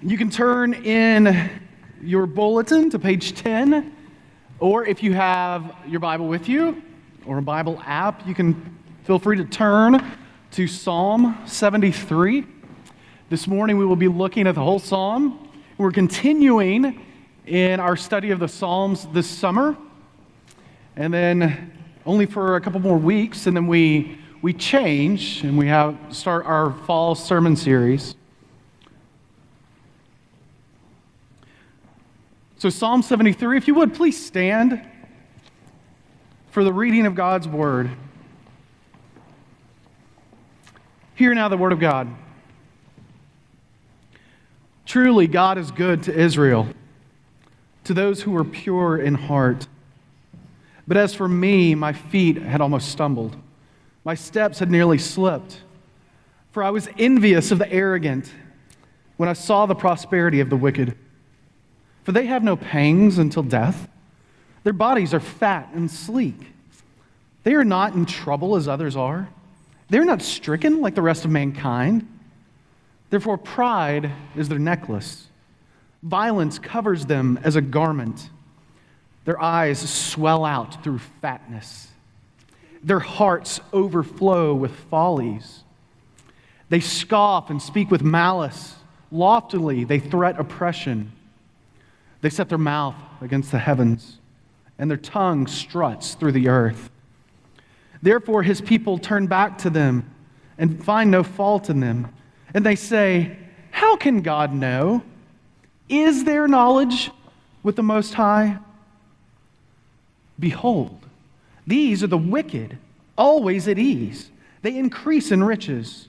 You can turn in your bulletin to page 10, or if you have your Bible with you or a Bible app, you can feel free to turn to Psalm 73. This morning we will be looking at the whole psalm. We're continuing in our study of the Psalms this summer, and then only for a couple more weeks, and then we, we change and we have start our fall sermon series. So, Psalm 73, if you would, please stand for the reading of God's word. Hear now the word of God. Truly, God is good to Israel, to those who are pure in heart. But as for me, my feet had almost stumbled, my steps had nearly slipped. For I was envious of the arrogant when I saw the prosperity of the wicked. For they have no pangs until death. Their bodies are fat and sleek. They are not in trouble as others are. They're not stricken like the rest of mankind. Therefore, pride is their necklace. Violence covers them as a garment. Their eyes swell out through fatness. Their hearts overflow with follies. They scoff and speak with malice. Loftily, they threat oppression. They set their mouth against the heavens, and their tongue struts through the earth. Therefore, his people turn back to them and find no fault in them. And they say, How can God know? Is there knowledge with the Most High? Behold, these are the wicked, always at ease. They increase in riches.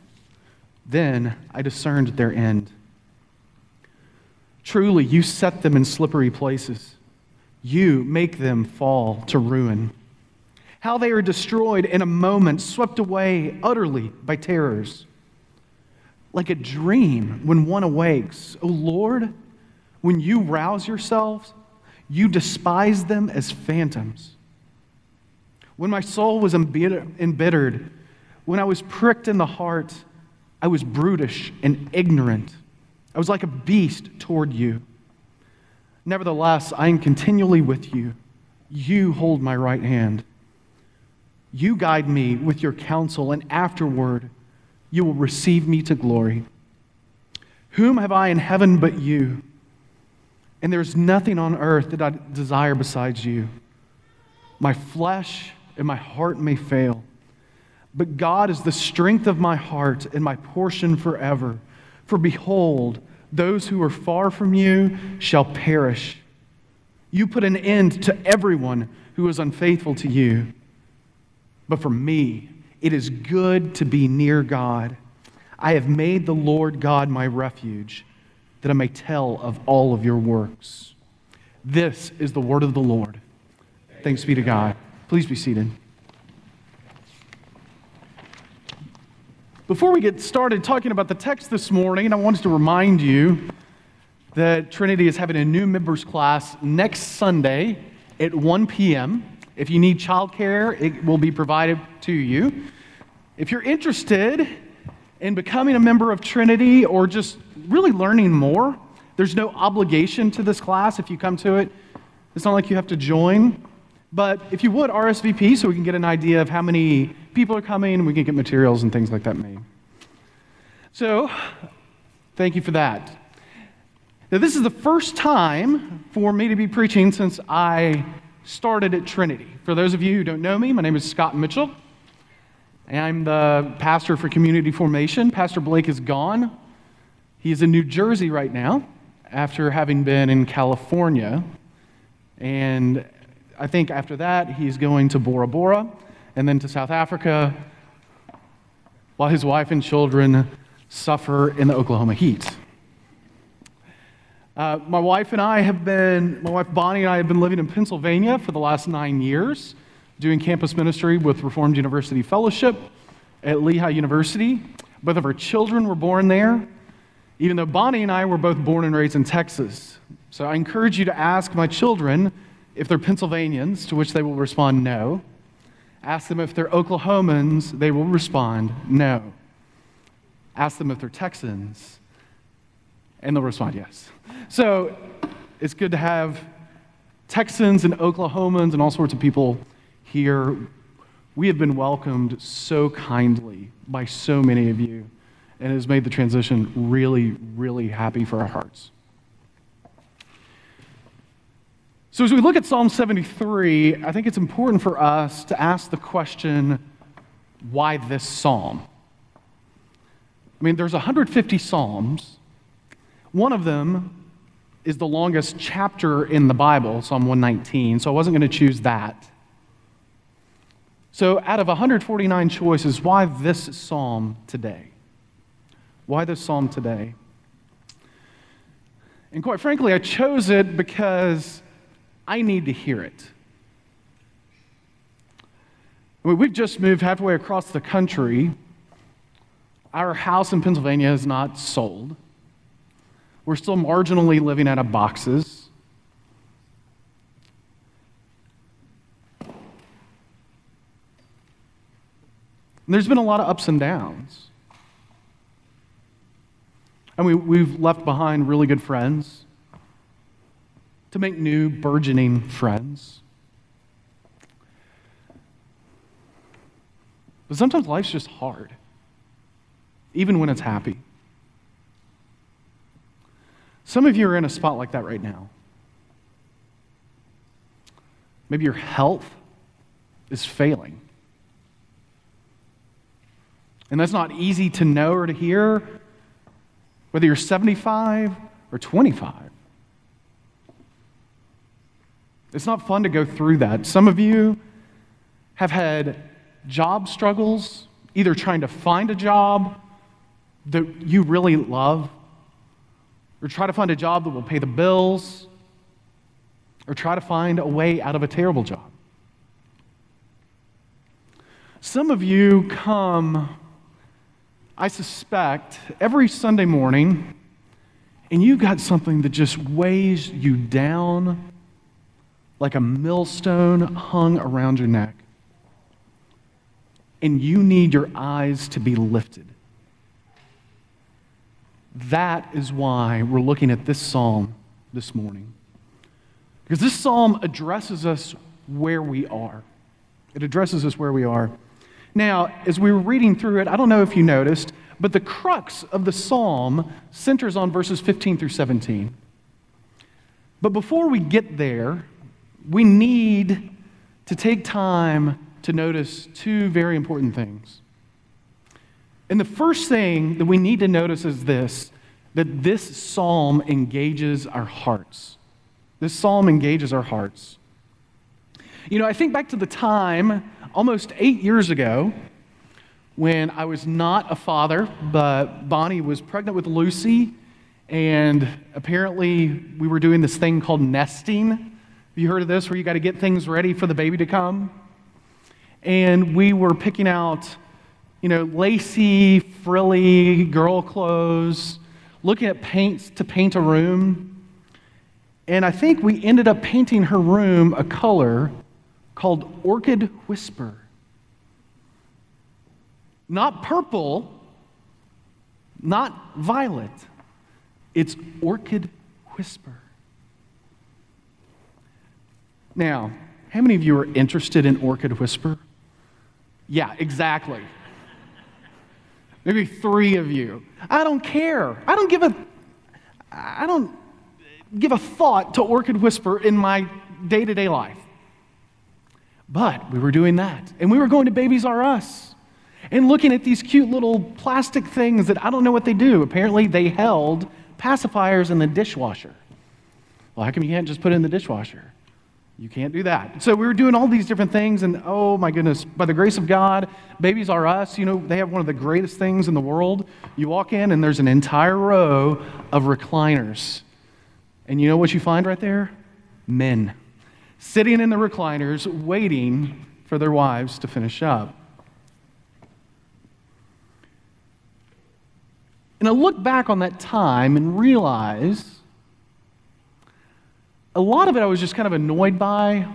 Then I discerned their end. Truly, you set them in slippery places. You make them fall to ruin. How they are destroyed in a moment, swept away utterly by terrors. Like a dream when one awakes. O oh Lord, when you rouse yourselves, you despise them as phantoms. When my soul was embittered, when I was pricked in the heart, I was brutish and ignorant. I was like a beast toward you. Nevertheless, I am continually with you. You hold my right hand. You guide me with your counsel, and afterward you will receive me to glory. Whom have I in heaven but you? And there's nothing on earth that I desire besides you. My flesh and my heart may fail but God is the strength of my heart and my portion forever. For behold, those who are far from you shall perish. You put an end to everyone who is unfaithful to you. But for me, it is good to be near God. I have made the Lord God my refuge, that I may tell of all of your works. This is the word of the Lord. Thanks be to God. Please be seated. Before we get started talking about the text this morning, I wanted to remind you that Trinity is having a new members class next Sunday at 1 p.m. If you need childcare, it will be provided to you. If you're interested in becoming a member of Trinity or just really learning more, there's no obligation to this class if you come to it. It's not like you have to join. But if you would, RSVP so we can get an idea of how many people are coming and we can get materials and things like that made. So, thank you for that. Now, this is the first time for me to be preaching since I started at Trinity. For those of you who don't know me, my name is Scott Mitchell. And I'm the pastor for community formation. Pastor Blake is gone. He is in New Jersey right now after having been in California. And I think after that, he's going to Bora Bora and then to South Africa while his wife and children suffer in the Oklahoma heat. Uh, my wife and I have been, my wife Bonnie and I have been living in Pennsylvania for the last nine years, doing campus ministry with Reformed University Fellowship at Lehigh University. Both of our children were born there, even though Bonnie and I were both born and raised in Texas. So I encourage you to ask my children if they're Pennsylvanians, to which they will respond no. Ask them if they're Oklahomans, they will respond no. Ask them if they're Texans, and they'll respond yes. So it's good to have Texans and Oklahomans and all sorts of people here. We have been welcomed so kindly by so many of you, and it has made the transition really, really happy for our hearts. So, as we look at Psalm 73, I think it's important for us to ask the question why this psalm? I mean, there's 150 psalms. One of them is the longest chapter in the Bible, Psalm 119, so I wasn't going to choose that. So, out of 149 choices, why this psalm today? Why this psalm today? And quite frankly, I chose it because I need to hear it. We've just moved halfway across the country. Our house in Pennsylvania is not sold. We're still marginally living out of boxes. And there's been a lot of ups and downs. Mean, we've left behind really good friends to make new, burgeoning friends. But sometimes life's just hard, even when it's happy. Some of you are in a spot like that right now. Maybe your health is failing. And that's not easy to know or to hear, whether you're 75 or 25. It's not fun to go through that. Some of you have had job struggles, either trying to find a job that you really love, or try to find a job that will pay the bills, or try to find a way out of a terrible job. Some of you come, I suspect, every Sunday morning, and you've got something that just weighs you down like a millstone hung around your neck. And you need your eyes to be lifted. That is why we're looking at this psalm this morning. Because this psalm addresses us where we are. It addresses us where we are. Now, as we were reading through it, I don't know if you noticed, but the crux of the psalm centers on verses 15 through 17. But before we get there, we need to take time to notice two very important things. And the first thing that we need to notice is this that this psalm engages our hearts. This psalm engages our hearts. You know, I think back to the time almost eight years ago when I was not a father, but Bonnie was pregnant with Lucy, and apparently we were doing this thing called nesting. You heard of this where you got to get things ready for the baby to come? And we were picking out, you know, lacy, frilly girl clothes, looking at paints to paint a room. And I think we ended up painting her room a color called Orchid Whisper. Not purple, not violet. It's Orchid Whisper. Now, how many of you are interested in Orchid Whisper? Yeah, exactly. Maybe three of you. I don't care. I don't give a I don't give a thought to Orchid Whisper in my day-to-day life. But we were doing that. And we were going to Babies R Us and looking at these cute little plastic things that I don't know what they do. Apparently, they held pacifiers in the dishwasher. Well, how come you can't just put it in the dishwasher? You can't do that. So we were doing all these different things, and oh my goodness, by the grace of God, Babies R Us. You know, they have one of the greatest things in the world. You walk in, and there's an entire row of recliners And you know what you find right there? Men sitting in the recliners waiting for their wives to finish up. And I look back on that time and realize a lot of it I was just kind of annoyed by,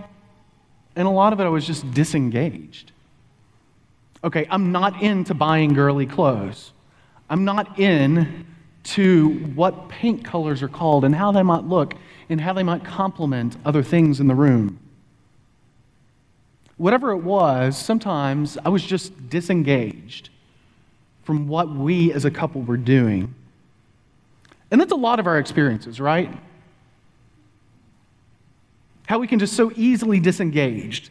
and a lot of it I was just disengaged. Okay, I'm not into buying girly clothes. I'm not in to what paint colors are called and how they might look and how they might complement other things in the room. Whatever it was, sometimes I was just disengaged from what we as a couple were doing. And that's a lot of our experiences, right? How we can just so easily disengaged.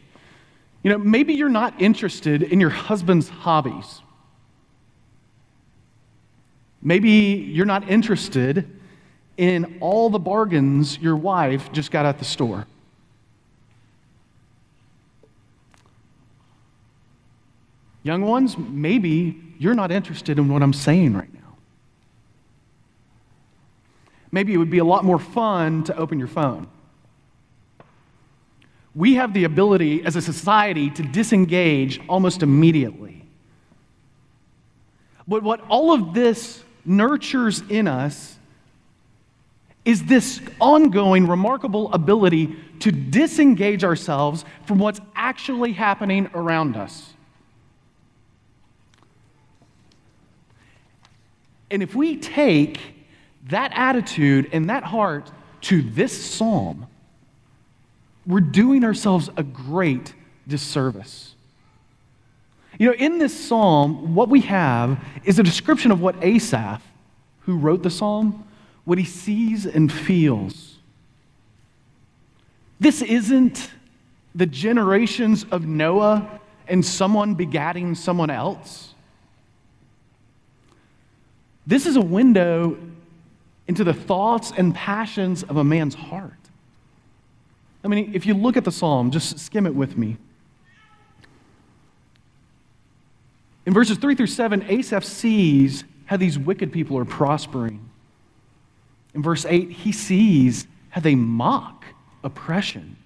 You know, maybe you're not interested in your husband's hobbies. Maybe you're not interested in all the bargains your wife just got at the store. Young ones, maybe you're not interested in what I'm saying right now. Maybe it would be a lot more fun to open your phone. We have the ability as a society to disengage almost immediately. But what all of this nurtures in us is this ongoing, remarkable ability to disengage ourselves from what's actually happening around us. And if we take that attitude and that heart to this psalm, we're doing ourselves a great disservice. You know, in this psalm, what we have is a description of what Asaph, who wrote the psalm, what he sees and feels. This isn't the generations of Noah and someone begatting someone else. This is a window into the thoughts and passions of a man's heart. I mean, if you look at the psalm, just skim it with me. In verses 3 through 7, Asaph sees how these wicked people are prospering. In verse 8, he sees how they mock oppression.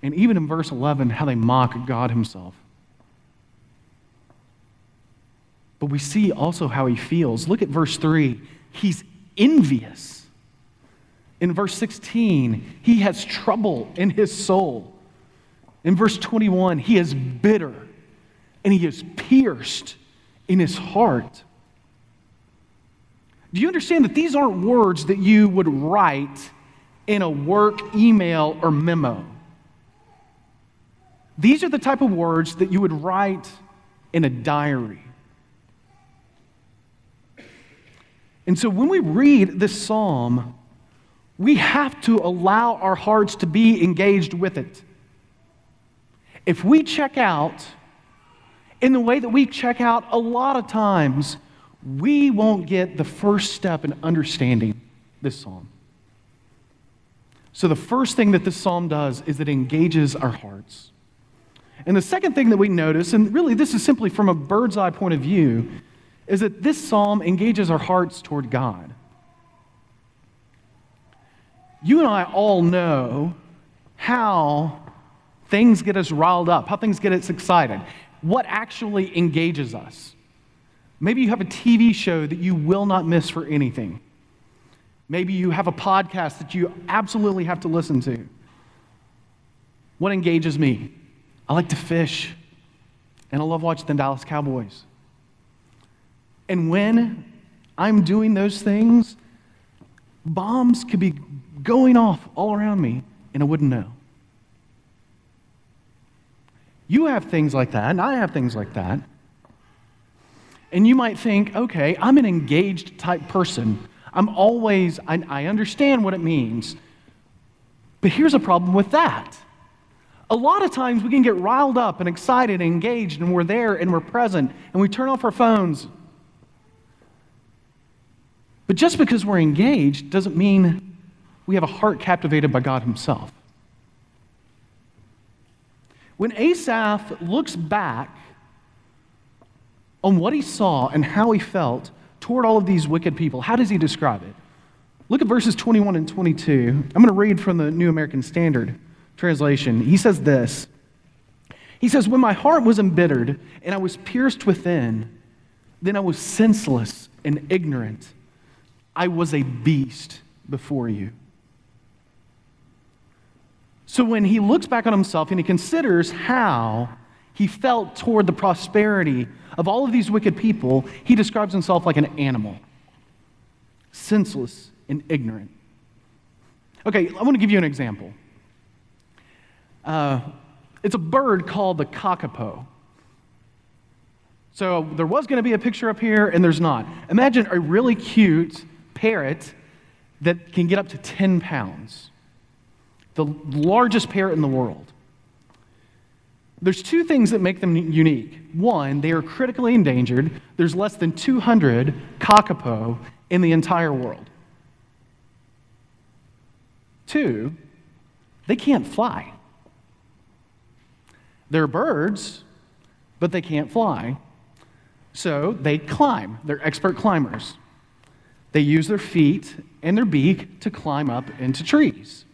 And even in verse 11, how they mock God Himself. But we see also how he feels. Look at verse 3. He's envious. In verse 16, he has trouble in his soul. In verse 21, he is bitter and he is pierced in his heart. Do you understand that these aren't words that you would write in a work email or memo? These are the type of words that you would write in a diary. And so when we read this psalm, we have to allow our hearts to be engaged with it. If we check out in the way that we check out a lot of times, we won't get the first step in understanding this psalm. So, the first thing that this psalm does is it engages our hearts. And the second thing that we notice, and really this is simply from a bird's eye point of view, is that this psalm engages our hearts toward God. You and I all know how things get us riled up, how things get us excited, what actually engages us. Maybe you have a TV show that you will not miss for anything. Maybe you have a podcast that you absolutely have to listen to. What engages me? I like to fish, and I love watching the Dallas Cowboys. And when I'm doing those things, bombs could be going off all around me, and I wouldn't know. You have things like that, and I have things like that. And you might think, okay, I'm an engaged type person. I'm always, I, I understand what it means. But here's a problem with that. A lot of times we can get riled up and excited and engaged, and we're there and we're present, and we turn off our phones but just because we're engaged doesn't mean we have a heart captivated by God Himself. When Asaph looks back on what he saw and how he felt toward all of these wicked people, how does he describe it? Look at verses 21 and 22. I'm going to read from the New American Standard translation. He says this He says, When my heart was embittered and I was pierced within, then I was senseless and ignorant. I was a beast before you. So when he looks back on himself and he considers how he felt toward the prosperity of all of these wicked people, he describes himself like an animal, senseless and ignorant. Okay, I want to give you an example. Uh, it's a bird called the kakapo. So there was going to be a picture up here, and there's not. Imagine a really cute parrot that can get up to 10 pounds, the largest parrot in the world. There's two things that make them unique. One, they are critically endangered. There's less than 200 kakapo in the entire world. Two, they can't fly. They're birds, but they can't fly. So they climb. They're expert climbers. They use their feet and their beak to climb up into trees.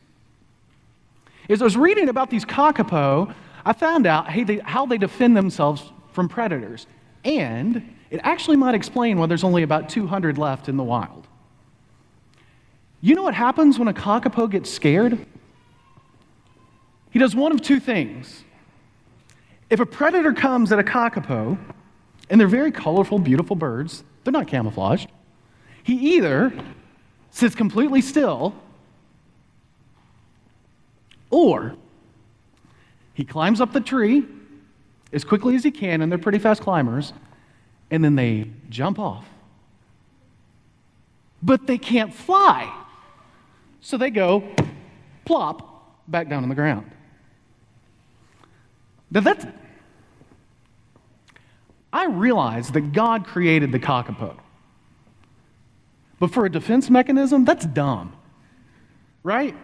As I was reading about these kakapo, I found out how they defend themselves from predators. And it actually might explain why there's only about 200 left in the wild. You know what happens when a kakapo gets scared? He does one of two things. If a predator comes at a kakapo, and they're very colorful, beautiful birds, they're not camouflaged, he either sits completely still or he climbs up the tree as quickly as he can, and they're pretty fast climbers, and then they jump off. But they can't fly. So they go plop back down on the ground. Now that's. I realize that God created the kakapo. But for a defense mechanism, that's dumb. Right?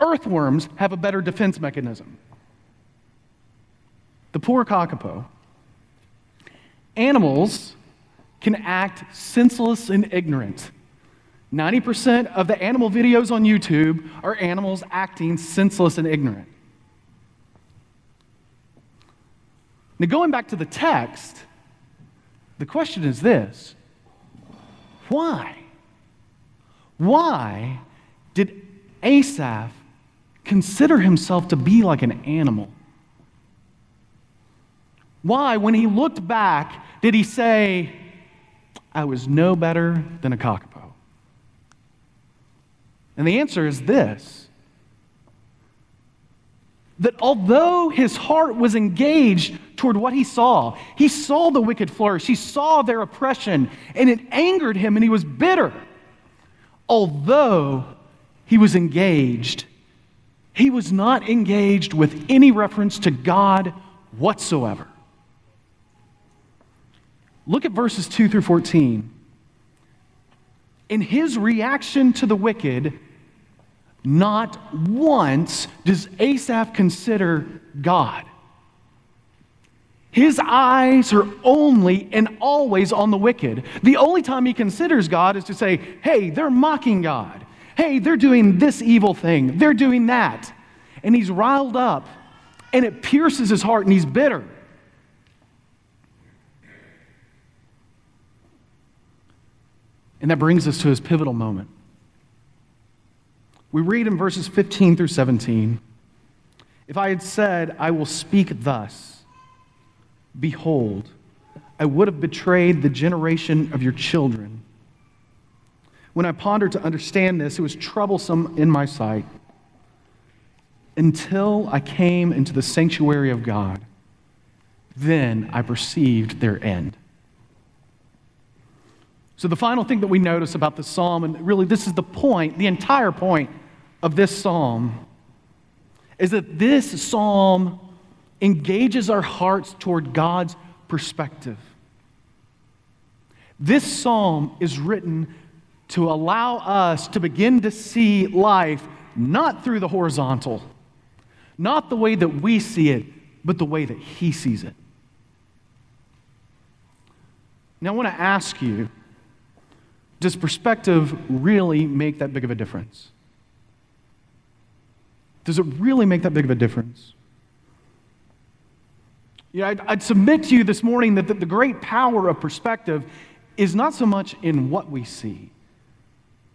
Earthworms have a better defense mechanism. The poor kakapo. Animals can act senseless and ignorant. 90% of the animal videos on YouTube are animals acting senseless and ignorant. Now, going back to the text, the question is this why? Why did Asaph consider himself to be like an animal? Why, when he looked back, did he say, I was no better than a kakapo? And the answer is this that although his heart was engaged toward what he saw, he saw the wicked flourish, he saw their oppression, and it angered him, and he was bitter. Although he was engaged, he was not engaged with any reference to God whatsoever. Look at verses 2 through 14. In his reaction to the wicked, not once does Asaph consider God. His eyes are only and always on the wicked. The only time he considers God is to say, hey, they're mocking God hey, they're doing this evil thing, they're doing that. And he's riled up, and it pierces his heart, and he's bitter. And that brings us to his pivotal moment. We read in verses 15 through 17 If I had said, I will speak thus, behold, I would have betrayed the generation of your children. When I pondered to understand this, it was troublesome in my sight until I came into the sanctuary of God. Then I perceived their end. So, the final thing that we notice about the psalm, and really this is the point, the entire point of this psalm, is that this psalm engages our hearts toward God's perspective. This psalm is written to allow us to begin to see life not through the horizontal, not the way that we see it, but the way that He sees it. Now, I want to ask you Does perspective really make that big of a difference? Does it really make that big of a difference? You know, I'd, I'd submit to you this morning that the, the great power of perspective is not so much in what we see,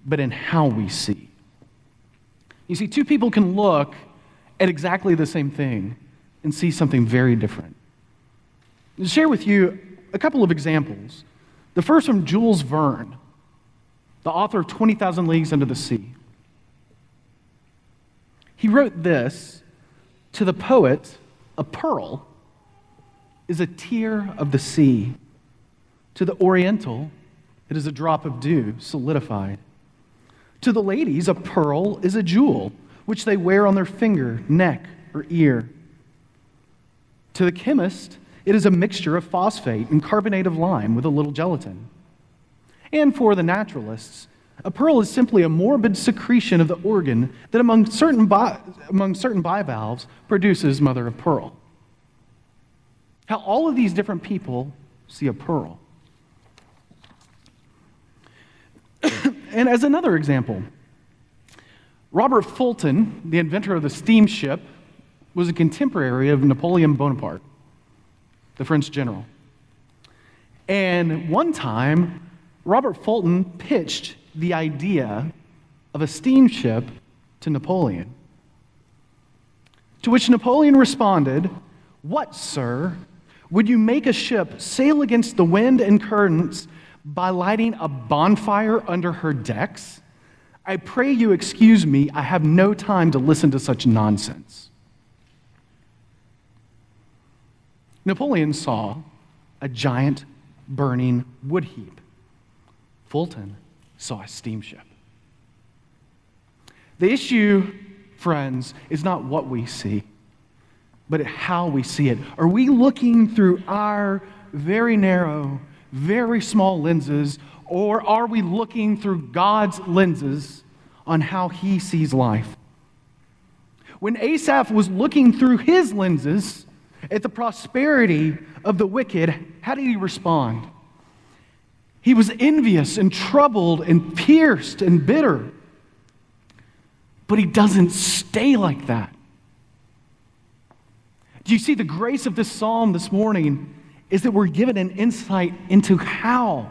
but in how we see. You see, two people can look at exactly the same thing and see something very different. I'll share with you a couple of examples. The first from Jules Verne, the author of 20,000 Leagues Under the Sea. He wrote this to the poet, a pearl is a tear of the sea. To the Oriental, it is a drop of dew solidified. To the ladies, a pearl is a jewel which they wear on their finger, neck, or ear. To the chemist, it is a mixture of phosphate and carbonate of lime with a little gelatin. And for the naturalists, a pearl is simply a morbid secretion of the organ that among certain, bi- among certain bivalves produces mother of pearl. How all of these different people see a pearl. And as another example, Robert Fulton, the inventor of the steamship, was a contemporary of Napoleon Bonaparte, the French general. And one time, Robert Fulton pitched the idea of a steamship to Napoleon. To which Napoleon responded, What, sir? Would you make a ship sail against the wind and currents by lighting a bonfire under her decks? I pray you excuse me, I have no time to listen to such nonsense. Napoleon saw a giant burning wood heap. Fulton saw a steamship. The issue, friends, is not what we see, but how we see it. Are we looking through our very narrow, very small lenses, or are we looking through God's lenses on how he sees life? When Asaph was looking through his lenses at the prosperity of the wicked, how did he respond? He was envious and troubled and pierced and bitter. But he doesn't stay like that. Do you see the grace of this psalm this morning is that we're given an insight into how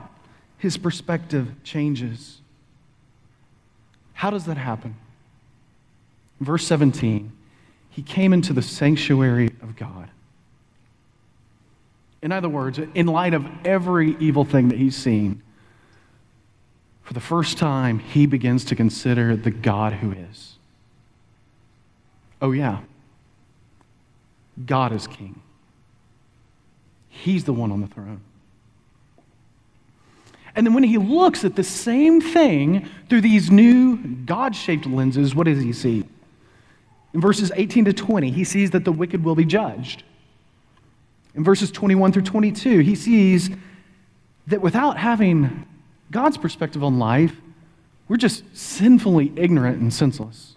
his perspective changes. How does that happen? Verse 17, he came into the sanctuary of God. In other words, in light of every evil thing that he's seen, for the first time, he begins to consider the God who is. Oh, yeah. God is king. He's the one on the throne. And then when he looks at the same thing through these new God shaped lenses, what does he see? In verses 18 to 20, he sees that the wicked will be judged. In verses 21 through 22, he sees that without having God's perspective on life, we're just sinfully ignorant and senseless.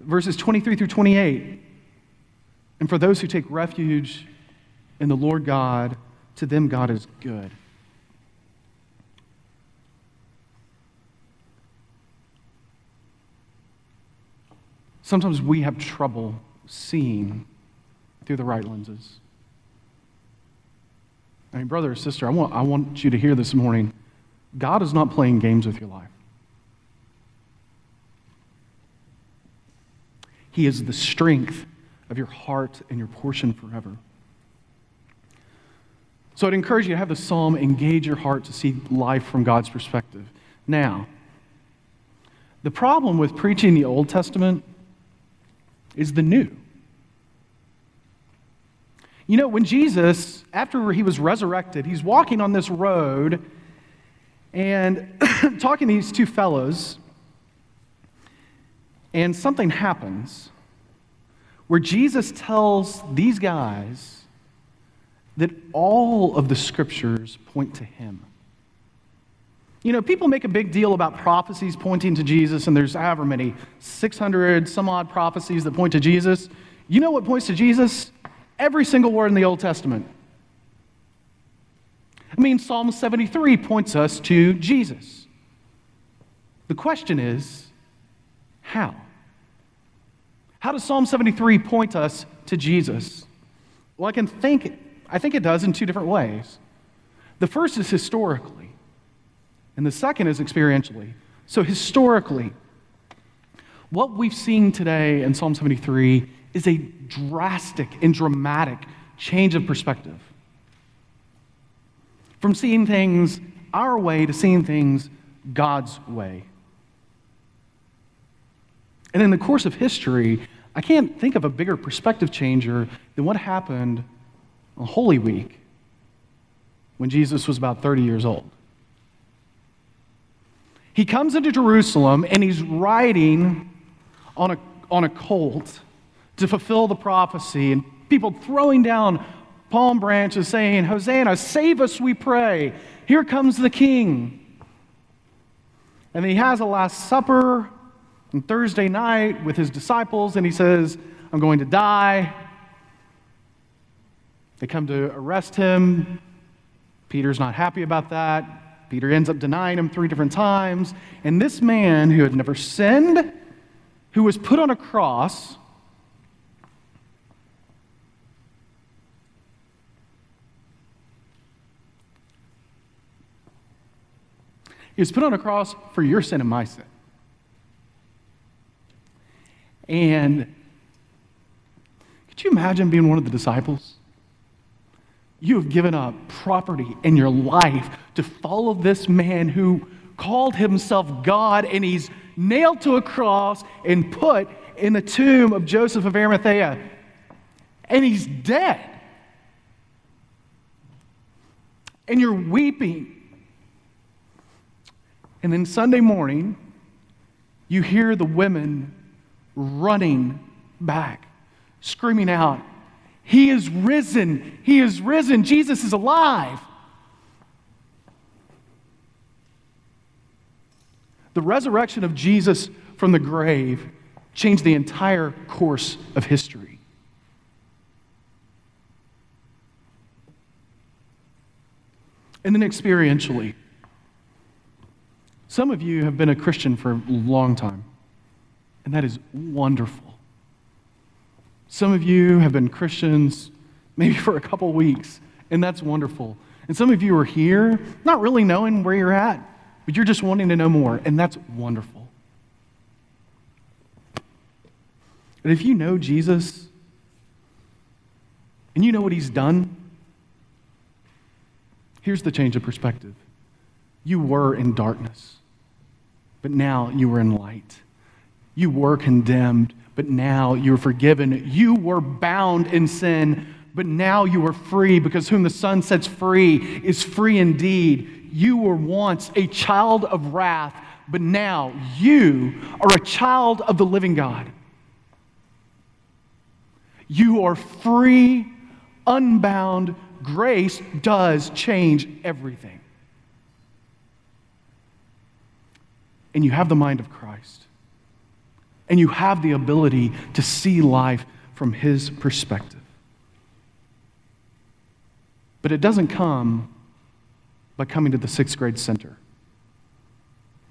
Verses 23 through 28, and for those who take refuge in the Lord God, to them God is good. Sometimes we have trouble seeing through the right lenses. I mean, brother or sister, I want, I want you to hear this morning God is not playing games with your life. He is the strength of your heart and your portion forever. So I'd encourage you to have the psalm engage your heart to see life from God's perspective. Now, the problem with preaching the Old Testament is the new. You know, when Jesus, after he was resurrected, he's walking on this road and talking to these two fellows, and something happens where Jesus tells these guys that all of the scriptures point to him. You know, people make a big deal about prophecies pointing to Jesus, and there's however many, 600 some odd prophecies that point to Jesus. You know what points to Jesus? Every single word in the Old Testament. I mean, Psalm 73 points us to Jesus. The question is, how? How does Psalm 73 point us to Jesus? Well, I can think, I think it does in two different ways. The first is historically, and the second is experientially. So, historically, what we've seen today in Psalm 73 is a drastic and dramatic change of perspective. From seeing things our way to seeing things God's way. And in the course of history, I can't think of a bigger perspective changer than what happened on Holy Week when Jesus was about 30 years old. He comes into Jerusalem and he's riding on a, on a colt to fulfill the prophecy, and people throwing down palm branches saying, Hosanna, save us, we pray. Here comes the king. And he has a Last Supper on Thursday night with his disciples, and he says, I'm going to die. They come to arrest him. Peter's not happy about that. Peter ends up denying him three different times. And this man who had never sinned, who was put on a cross, he was put on a cross for your sin and my sin. And could you imagine being one of the disciples? You have given up property and your life to follow this man who called himself God and he's nailed to a cross and put in the tomb of Joseph of Arimathea. And he's dead. And you're weeping. And then Sunday morning, you hear the women running back, screaming out, He is risen! He is risen! Jesus is alive! The resurrection of Jesus from the grave changed the entire course of history. And then experientially, some of you have been a Christian for a long time. And that is wonderful. Some of you have been Christians maybe for a couple weeks, and that's wonderful. And some of you are here not really knowing where you're at, but you're just wanting to know more, and that's wonderful. But if you know Jesus and you know what he's done, here's the change of perspective. You were in darkness, but now you are in light. You were condemned, but now you're forgiven. You were bound in sin, but now you are free because whom the Son sets free is free indeed. You were once a child of wrath, but now you are a child of the living God. You are free, unbound. Grace does change everything. And you have the mind of Christ and you have the ability to see life from His perspective. But it doesn't come by coming to the sixth grade center.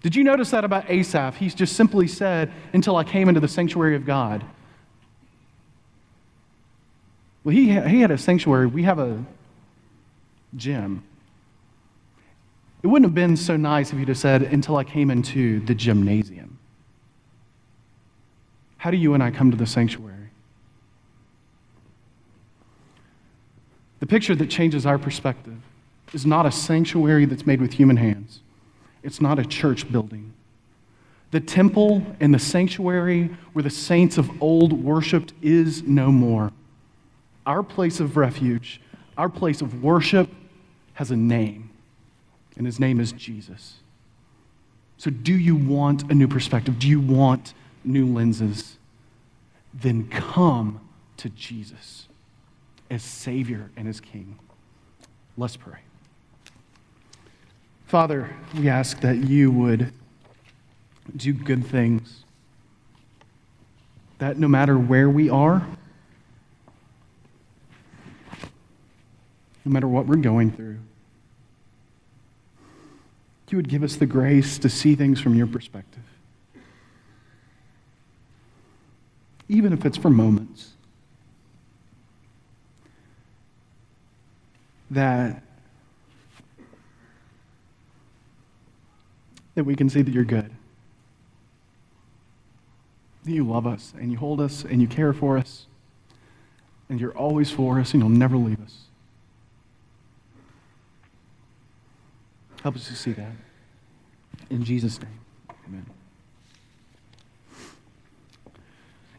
Did you notice that about Asaph? He's just simply said, Until I came into the sanctuary of God. Well, he, he had a sanctuary. We have a gym. It wouldn't have been so nice if he'd have said, Until I came into the gymnasium. How do you and I come to the sanctuary? The picture that changes our perspective is not a sanctuary that's made with human hands, it's not a church building. The temple and the sanctuary where the saints of old worshiped is no more. Our place of refuge, our place of worship, has a name, and his name is Jesus. So, do you want a new perspective? Do you want new lenses, then come to Jesus as Savior and as King. Let's pray. Father, we ask that you would do good things, that no matter where we are, no matter what we're going through, you would give us the grace to see things from your perspective. Even if it's for moments. That, that we can see that you're good. That you love us and you hold us and you care for us and you're always for us and you'll never leave us. Help us to see that. In Jesus' name, amen.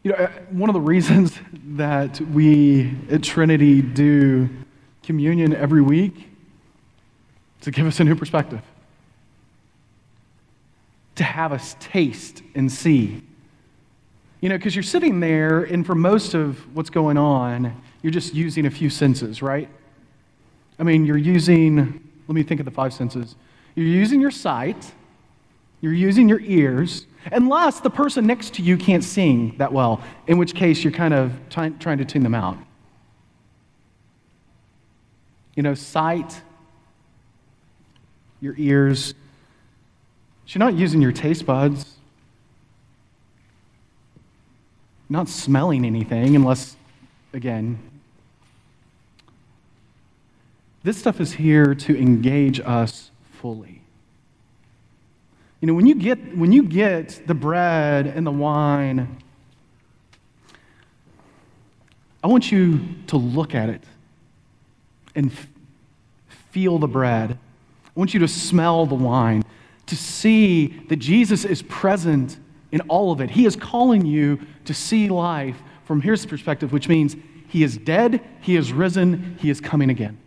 You know, uh, one of the reasons that we at Trinity do communion every week to give us a new perspective, to have us taste and see. You know, because you're sitting there, and for most of what's going on, you're just using a few senses, right? I mean, you're using let me think of the five senses. You're using your sight, you're using your ears, unless the person next to you can't sing that well, in which case you're kind of trying, trying to tune them out. You know, sight, your ears. You're not using your taste buds. You're not smelling anything unless, again, this stuff is here to engage us fully. You know, when you get, when you get the bread and the wine, I want you to look at it and f- feel the bread. I want you to smell the wine, to see that Jesus is present in all of it. He is calling you to see life from his perspective, which means he is dead, he is risen, he is coming again.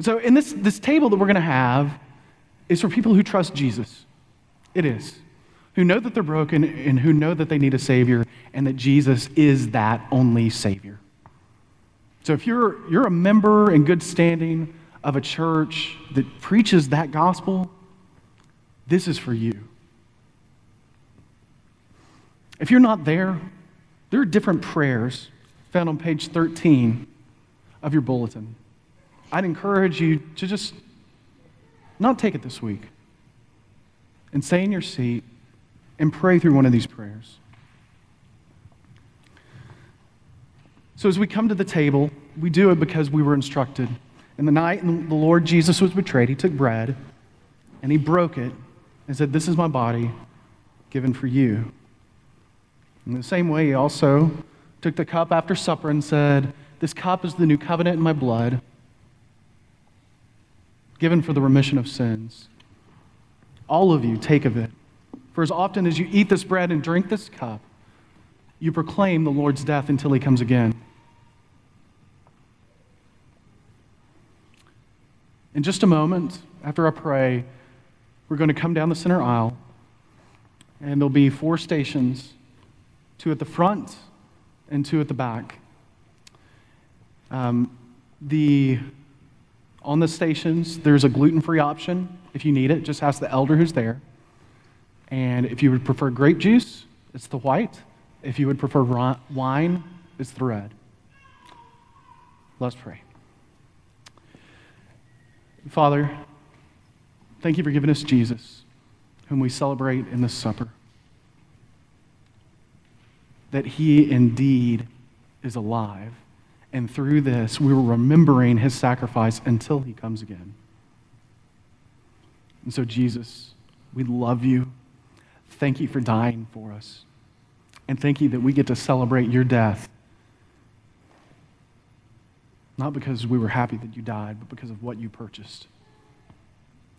So, in this, this table that we're going to have is for people who trust Jesus. It is. Who know that they're broken and who know that they need a Savior and that Jesus is that only Savior. So, if you're, you're a member in good standing of a church that preaches that gospel, this is for you. If you're not there, there are different prayers found on page 13 of your bulletin. I'd encourage you to just not take it this week and stay in your seat and pray through one of these prayers. So, as we come to the table, we do it because we were instructed. In the night the Lord Jesus was betrayed, he took bread and he broke it and said, This is my body given for you. In the same way, he also took the cup after supper and said, This cup is the new covenant in my blood given for the remission of sins. All of you take of it. For as often as you eat this bread and drink this cup, you proclaim the Lord's death until he comes again. In just a moment, after I pray, we're going to come down the center aisle, and there'll be four stations two at the front and two at the back. Um, the on the stations, there's a gluten free option if you need it. Just ask the elder who's there. And if you would prefer grape juice, it's the white. If you would prefer wine, it's the red. Let's pray. Father, thank you for giving us Jesus, whom we celebrate in this supper. That he indeed is alive and through this, we were remembering his sacrifice until he comes again. And so, Jesus, we love you. Thank you for dying for us. And thank you that we get to celebrate your death. Not because we were happy that you died, but because of what you purchased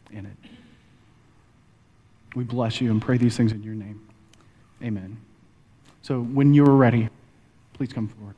in it. We bless you and pray these things in your name. Amen. So, when you're ready, please come forward.